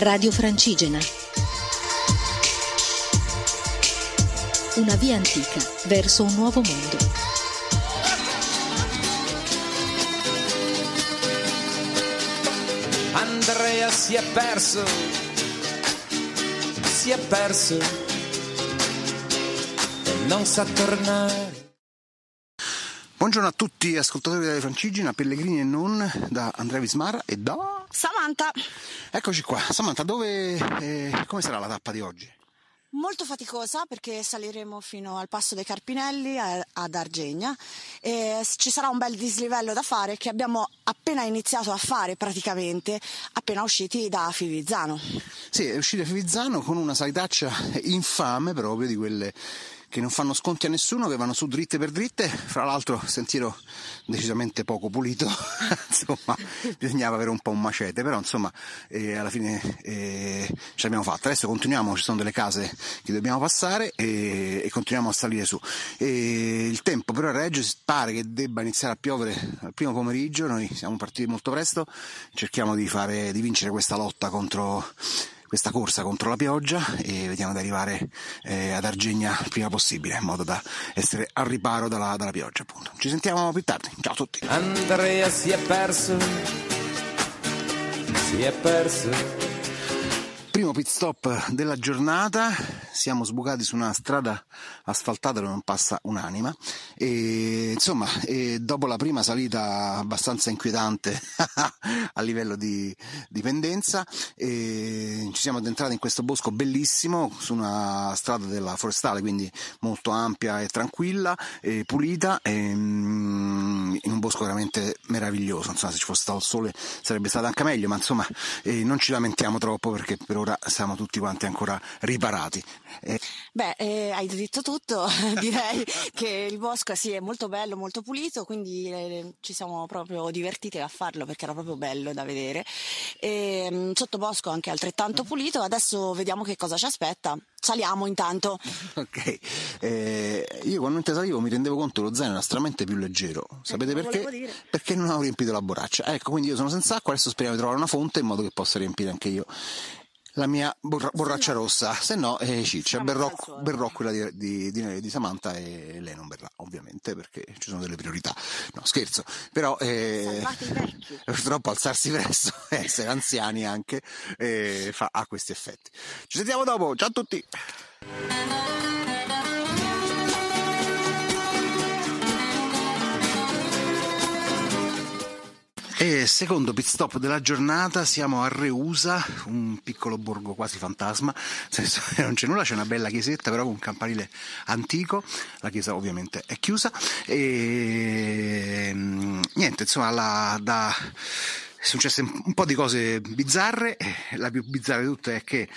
Radio Francigena. Una via antica verso un nuovo mondo. Andrea si è perso, si è perso e non sa tornare. Buongiorno a tutti ascoltatori della Francigena, Pellegrini e non, da Andrea Vismara e da... Samantha, Eccoci qua. Samantha, dove... eh, come sarà la tappa di oggi? molto faticosa perché saliremo fino al passo dei Carpinelli a- ad Argegna e ci sarà un bel dislivello da fare che abbiamo appena iniziato a fare praticamente appena usciti da Fivizzano. Sì, è uscito Fivizzano con una salitaccia infame proprio di quelle che non fanno sconti a nessuno, che vanno su dritte per dritte, fra l'altro sentiero decisamente poco pulito, insomma bisognava avere un po' un macete, però insomma eh, alla fine eh, ce l'abbiamo fatta. Adesso continuiamo, ci sono delle case che dobbiamo passare e, e continuiamo a salire su. E il tempo però regge, pare che debba iniziare a piovere al primo pomeriggio, noi siamo partiti molto presto, cerchiamo di, fare, di vincere questa lotta contro questa corsa contro la pioggia e vediamo di arrivare eh, ad Argegna il prima possibile in modo da essere al riparo dalla, dalla pioggia appunto. Ci sentiamo più tardi, ciao a tutti. Andrea si è perso, si è perso. Primo pit stop della giornata, siamo sbucati su una strada asfaltata dove non passa un'anima. E insomma e dopo la prima salita abbastanza inquietante a livello di, di pendenza e ci siamo addentrati in questo bosco bellissimo su una strada della forestale quindi molto ampia e tranquilla e pulita. E, un bosco veramente meraviglioso insomma se ci fosse stato il sole sarebbe stato anche meglio ma insomma eh, non ci lamentiamo troppo perché per ora siamo tutti quanti ancora riparati Eh, Beh, eh, hai detto tutto, direi che il bosco sì, è molto bello, molto pulito, quindi eh, ci siamo proprio divertiti a farlo perché era proprio bello da vedere. E, mm, sottobosco anche altrettanto pulito, adesso vediamo che cosa ci aspetta. Saliamo intanto. Ok, Eh, io quando salivo mi rendevo conto che lo zaino era estremamente più leggero. Sapete lo perché? Perché non avevo riempito la borraccia. Ecco, quindi io sono senza acqua, adesso speriamo di trovare una fonte in modo che possa riempire anche io la mia borra- borraccia rossa. Se no, eh, ciccia, berrò, berrò quella di, di, di- di Samantha e lei non berrà, ovviamente, perché ci sono delle priorità. No, scherzo. Però eh, purtroppo alzarsi presto, essere anziani anche, eh, fa, ha questi effetti. Ci sentiamo dopo, ciao a tutti! Secondo pit stop della giornata siamo a Reusa, un piccolo borgo quasi fantasma, senso non c'è nulla, c'è una bella chiesetta però con un campanile antico, la chiesa ovviamente è chiusa. E mm, niente, insomma la, da successe un po' di cose bizzarre, la più bizzarra di tutte è che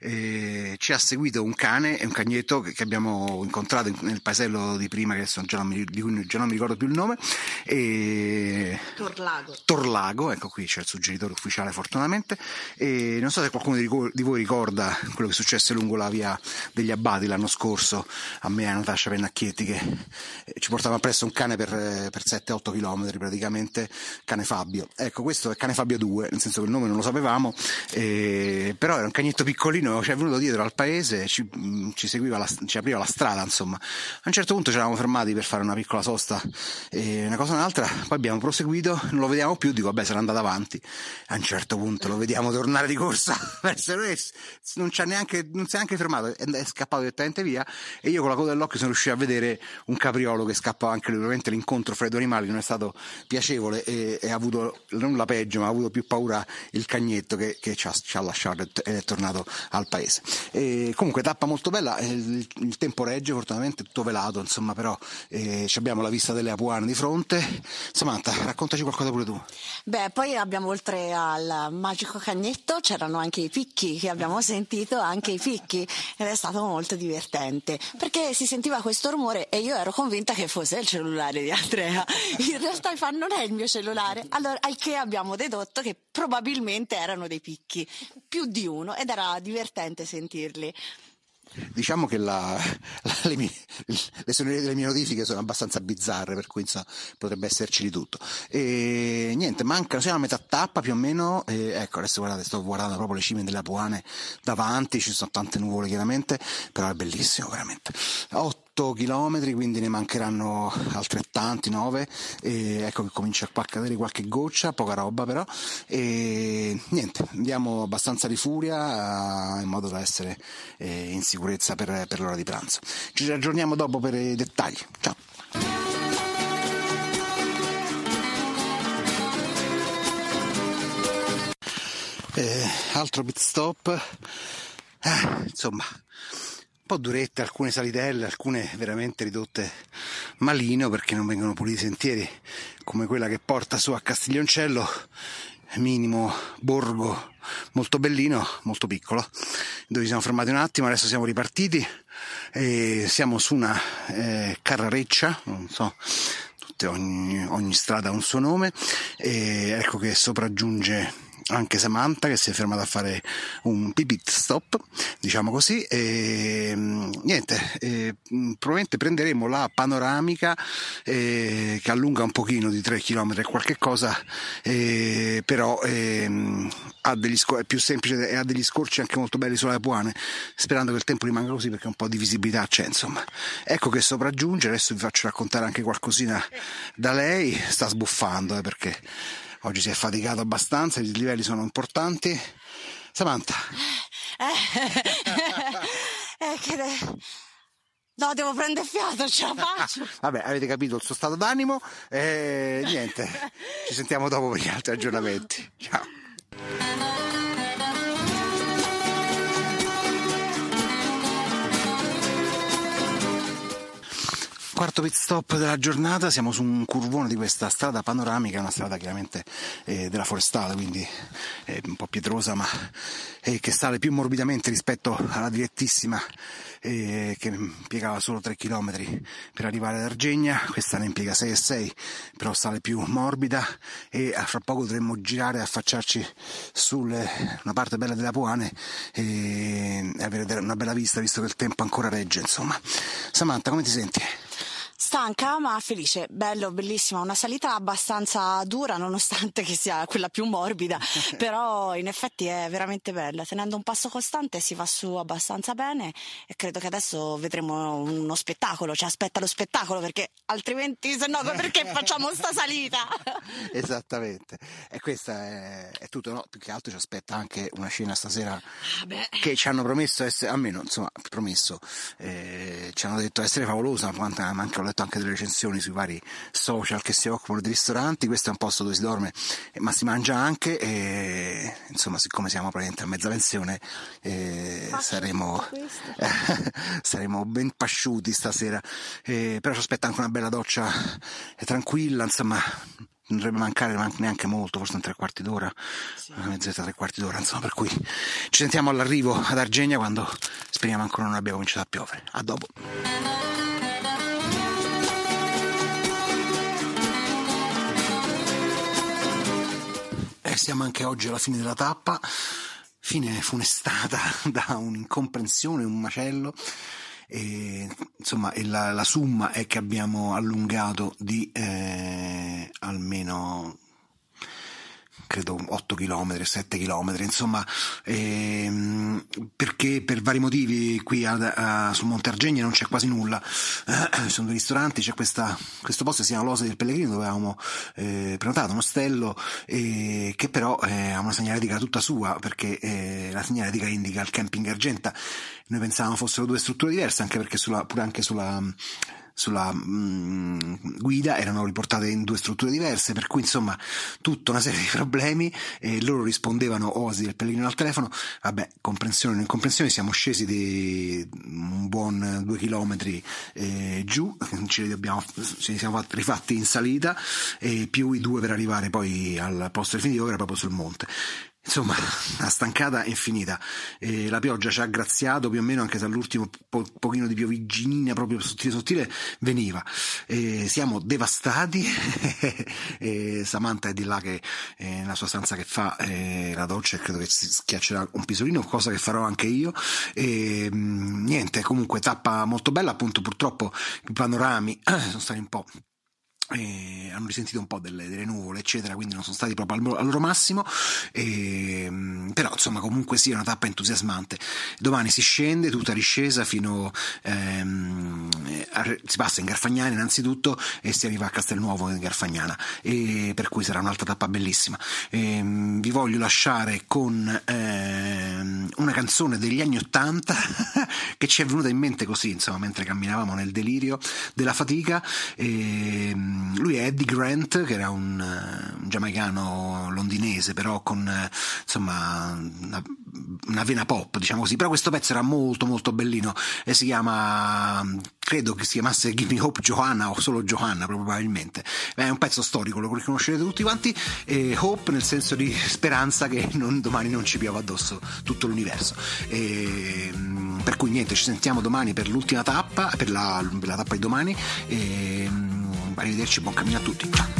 eh, ci ha seguito un cane e un cagnetto che, che abbiamo incontrato in- nel paesello di prima, che adesso già non mi, di cui già non mi ricordo più il nome, e Torlago. Torlago, ecco qui c'è il suggeritore ufficiale fortunatamente, e non so se qualcuno di, di voi ricorda quello che successe lungo la via degli Abbati l'anno scorso, a me e a Natascia Pennacchietti che eh, ci portava appresso un cane per, eh, per 7-8 km praticamente, cane Fabio. Ecco, questo è cane Fabio 2, nel senso che il nome non lo sapevamo, eh, però era un cagnetto piccolino, ci è venuto dietro al paese, ci, mh, ci seguiva, la, ci apriva la strada insomma. A un certo punto ci eravamo fermati per fare una piccola sosta e una cosa o un'altra, poi abbiamo proseguito, non lo vediamo più, dico vabbè sarà andato avanti, a un certo punto lo vediamo tornare di corsa verso noi, non, neanche, non si è neanche fermato, è scappato direttamente via e io con la coda dell'occhio sono riuscito a vedere un capriolo che scappava anche lui, probabilmente l'incontro fra i due animali non è stato piacevole e, e ha avuto non la peggio ma ha avuto più paura il cagnetto che, che ci, ha, ci ha lasciato ed è tornato al paese. E comunque tappa molto bella, eh, il, il tempo regge fortunatamente, tutto velato insomma però eh, ci abbiamo la vista delle Apuane di fronte. Samantha, raccontaci qualcosa pure tu. Beh, poi abbiamo oltre al magico cagnetto c'erano anche i picchi che abbiamo sentito, anche i picchi ed è stato molto divertente perché si sentiva questo rumore e io ero convinta che fosse il cellulare di Andrea. In realtà non è il mio cellulare. Allora, al che abbiamo dedotto che probabilmente erano dei picchi, più di uno ed era divertente sentirli. diciamo che la, la, le, mie, le suonerie delle mie notifiche sono abbastanza bizzarre, per cui insomma, potrebbe esserci di tutto. E niente, manca, siamo a metà tappa più o meno. E, ecco, adesso guardate, sto guardando proprio le cime delle Apuane davanti, ci sono tante nuvole chiaramente, però è bellissimo veramente. 8 km, quindi ne mancheranno altrettanti, 9. E ecco che comincia qua a cadere qualche goccia, poca roba però. E niente, andiamo abbastanza di furia in modo da essere eh, in sicurezza per, per l'ora di pranzo. Ci aggiorniamo dopo per i dettagli. Ciao! Eh, altro pit stop, eh, insomma, po' durette, alcune salitelle, alcune veramente ridotte malino perché non vengono puliti i sentieri, come quella che porta su a Castiglioncello, minimo borgo molto bellino, molto piccolo, dove ci siamo fermati un attimo, adesso siamo ripartiti e siamo su una eh, carrareccia, non so, ogni, ogni strada ha un suo nome e ecco che sopraggiunge anche Samantha che si è fermata a fare un pipit stop, diciamo così, e niente, e, probabilmente prenderemo la panoramica e, che allunga un pochino di 3 km e qualche cosa, e, però ha degli è più semplice e ha degli scorci anche molto belli sulle Apuane, sperando che il tempo rimanga così perché un po' di visibilità c'è, insomma. Ecco che sopraggiunge, adesso vi faccio raccontare anche qualcosina da lei, sta sbuffando eh, perché Oggi si è faticato abbastanza, i livelli sono importanti. Samantha. Eh, eh, che de... No, devo prendere fiato, ce la faccio. Vabbè, avete capito il suo stato d'animo. E niente, ci sentiamo dopo per gli altri aggiornamenti. Ciao. Quarto pit stop della giornata, siamo su un curvone di questa strada panoramica, una strada chiaramente eh, della forestale, quindi eh, un po' pietrosa, ma eh, che sale più morbidamente rispetto alla direttissima eh, che impiegava solo 3 km per arrivare ad Argegna, questa ne impiega 6 e 6, però sale più morbida e fra poco dovremmo girare e affacciarci su una parte bella della Puane e avere una bella vista visto che il tempo ancora regge, insomma. Samantha, come ti senti? Stanca ma felice, bello, bellissima, una salita abbastanza dura nonostante che sia quella più morbida, però in effetti è veramente bella, tenendo un passo costante si va su abbastanza bene e credo che adesso vedremo uno spettacolo, ci aspetta lo spettacolo perché altrimenti se no perché facciamo sta salita? Esattamente, e questa è, è, tutto, no? più che altro ci aspetta anche una scena stasera ah, che ci hanno promesso essere, almeno insomma promesso, eh, ci hanno detto essere favolosa, ma anche ho letto anche delle recensioni sui vari social che si occupano di ristoranti, questo è un posto dove si dorme ma si mangia anche e insomma siccome siamo praticamente a mezza pensione eh, saremo, saremo ben pasciuti stasera, eh, però ci aspetta anche una bella doccia tranquilla, insomma non dovrebbe mancare neanche molto, forse un tre quarti d'ora, sì. una mezz'ora, tre quarti d'ora, insomma, per cui ci sentiamo all'arrivo ad Argenia quando speriamo ancora non abbia cominciato a piovere. A dopo. E siamo anche oggi alla fine della tappa, fine funestata da un'incomprensione, un macello. E, insomma, la, la, summa è che abbiamo allungato di eh, almeno credo 8 km, 7 km, insomma, ehm, perché per vari motivi qui a, a, sul Monte Argegna non c'è quasi nulla, eh, sono dei ristoranti, c'è questa, questo posto che si chiama L'Osa del Pellegrino dove avevamo eh, prenotato un ostello eh, che però eh, ha una segnaletica tutta sua perché eh, la segnaletica indica il camping Argenta, noi pensavamo fossero due strutture diverse anche perché sulla, pure anche sulla sulla mh, mm, guida erano riportate in due strutture diverse, per cui insomma tutta una serie di problemi e loro rispondevano Osi del Pellegrino al telefono, vabbè, comprensione o non incomprensione, siamo scesi di un buon due chilometri eh, giù, ci, dobbiamo, ci siamo rifatti in salita e più i due per arrivare poi al posto definitivo che era proprio sul monte. Insomma, una stancata infinita. E la pioggia ci ha graziato più o meno, anche se all'ultimo po- pochino di pioviginina proprio sottile sottile veniva. E siamo devastati. e Samantha è di là che è nella sua stanza che fa eh, la doccia e credo che si schiaccerà un pisolino, cosa che farò anche io. E niente, comunque tappa molto bella, appunto purtroppo i panorami sono stati un po' e hanno risentito un po' delle, delle, nuvole eccetera quindi non sono stati proprio al, al loro massimo. E, però insomma comunque sia una tappa entusiasmante. Domani si scende tutta discesa fino ehm, a, si passa in Garfagnana innanzitutto e si arriva a Castelnuovo in Garfagnana e per cui sarà un'altra tappa bellissima. E, vi voglio lasciare con ehm, una canzone degli anni Ottanta che ci è venuta in mente così insomma mentre camminavamo nel delirio della fatica. E, lui è Eddie Grant, che era un, un giamaicano londinese, però con insomma una, una, vena pop, diciamo così. Però questo pezzo era molto molto bellino e si chiama credo che si chiamasse Give Me Hope Johanna o solo Johanna probabilmente. È un pezzo storico, lo riconoscerete tutti quanti. E Hope nel senso di speranza che non, domani non ci piova addosso tutto l'universo. E, per cui niente, ci sentiamo domani per l'ultima tappa, per la, per la tappa di domani. E, arrivederci, buon cammino a tutti. Ciao.